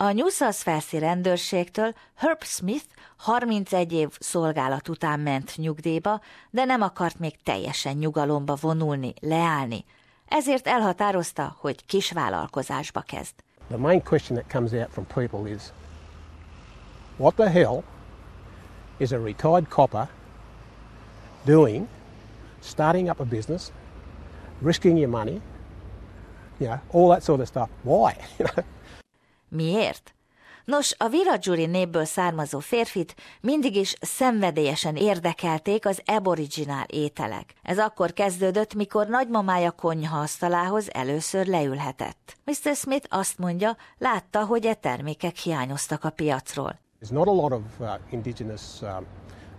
A New South rendőrségtől Herb Smith 31 év szolgálat után ment nyugdíjba, de nem akart még teljesen nyugalomba vonulni, leállni. Ezért elhatározta, hogy kis vállalkozásba kezd. The main question that comes out from people is what the hell is a retired copper doing starting up a business, risking your money, you know, all that sort of stuff. Why? Miért? Nos, a Wiradjuri népből származó férfit mindig is szenvedélyesen érdekelték az aboriginál ételek. Ez akkor kezdődött, mikor nagymamája konyha asztalához először leülhetett. Mr. Smith azt mondja, látta, hogy e termékek hiányoztak a piacról. There's not a lot of uh, indigenous um,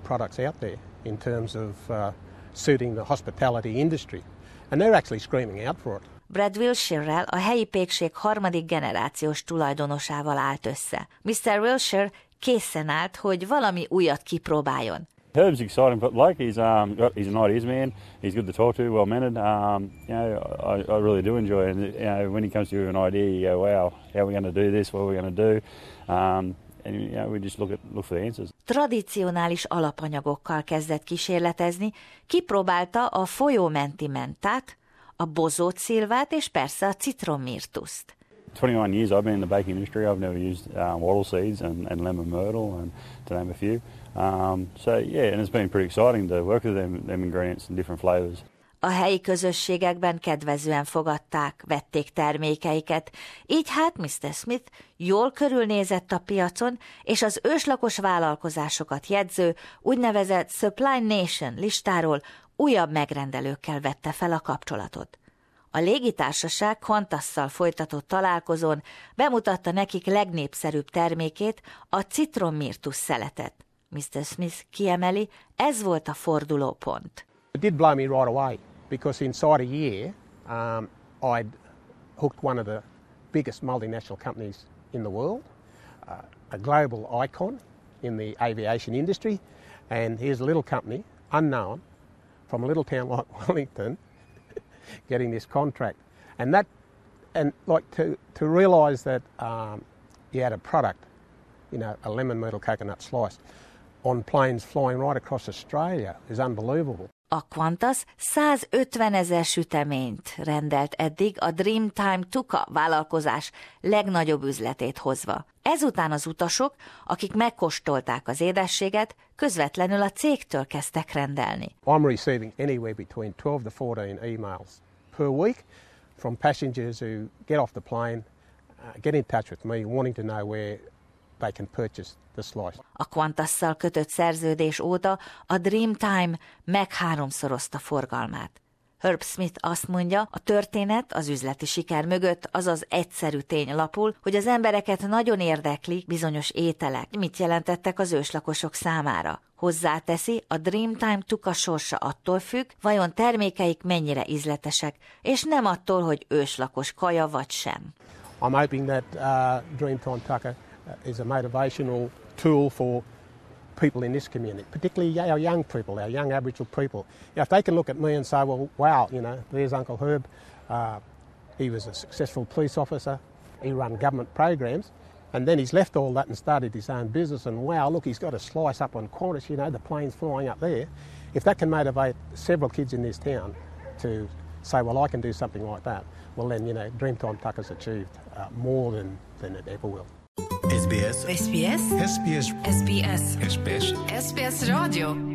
products out there in terms of uh, suiting the hospitality industry, and they're actually screaming out for it. Brad Wilshire-rel, a helyi pékség harmadik generációs tulajdonosával állt össze. Mr. Wilshire készen állt, hogy valami újat kipróbáljon. Herb's exciting, but like he's um he's an ideas man. He's good to talk to, well mannered. Um, you know, I, I really do enjoy. It. And you know, when he comes to you with an idea, you go, "Wow, how are we going to do this? What are we going to do?" Um, and you know, we just look at look for the answers. Tradicionális alapanyagokkal kezdett kísérletezni, kipróbálta a folyómenti mentát, a bozót szilvát és persze a citrommirtuszt. 21 years I've been in the baking industry. I've never used um, wattle seeds and, and lemon myrtle, and to name a few. Um, so yeah, and it's been pretty exciting to work with them, them ingredients and different flavors. A helyi közösségekben kedvezően fogadták, vették termékeiket, így hát Mr. Smith jól körülnézett a piacon, és az őslakos vállalkozásokat jegyző úgynevezett Supply Nation listáról újabb megrendelőkkel vette fel a kapcsolatot. A légitársaság Qantasszal folytatott találkozón bemutatta nekik legnépszerűbb termékét, a citrommirtus szeletet. Mr. Smith kiemeli, ez volt a fordulópont. It did blow me right away because inside a year um, I'd hooked one of the biggest multinational companies in the world, uh, a global icon in the aviation industry, and here's a little company, unknown, from a little town like Wellington getting this contract. And that, and like to, to realise that um, you had a product, you know, a lemon myrtle coconut slice, on planes flying right across Australia is unbelievable. A Qantas 150 ezer süteményt rendelt eddig a Dreamtime Tuka vállalkozás legnagyobb üzletét hozva. Ezután az utasok, akik megkóstolták az édességet, közvetlenül a cégtől kezdtek rendelni. I'm receiving anywhere between 12 to 14 emails per week from passengers who get off the plane, uh, get in touch with me, wanting to know where they can purchase the slice. A Qantasszal kötött szerződés óta a Dreamtime megháromszorozta forgalmát. Herb Smith azt mondja, a történet az üzleti siker mögött az az egyszerű tény lapul, hogy az embereket nagyon érdekli bizonyos ételek, mit jelentettek az őslakosok számára. Hozzáteszi, a Dreamtime tuka sorsa attól függ, vajon termékeik mennyire ízletesek, és nem attól, hogy őslakos kaja vagy sem. I'm hoping that uh, Dreamtime Tucker is a motivational tool for people in this community, particularly our young people, our young Aboriginal people. If they can look at me and say, well, wow, you know, there's Uncle Herb. Uh, he was a successful police officer. He ran government programs. And then he's left all that and started his own business. And wow, look, he's got a slice up on Qantas, you know, the plane's flying up there. If that can motivate several kids in this town to say, well, I can do something like that, well, then, you know, Dreamtime Tucker's achieved uh, more than, than it ever will. SBS. SBS. SBS. SBS. SBS. SBS Radio.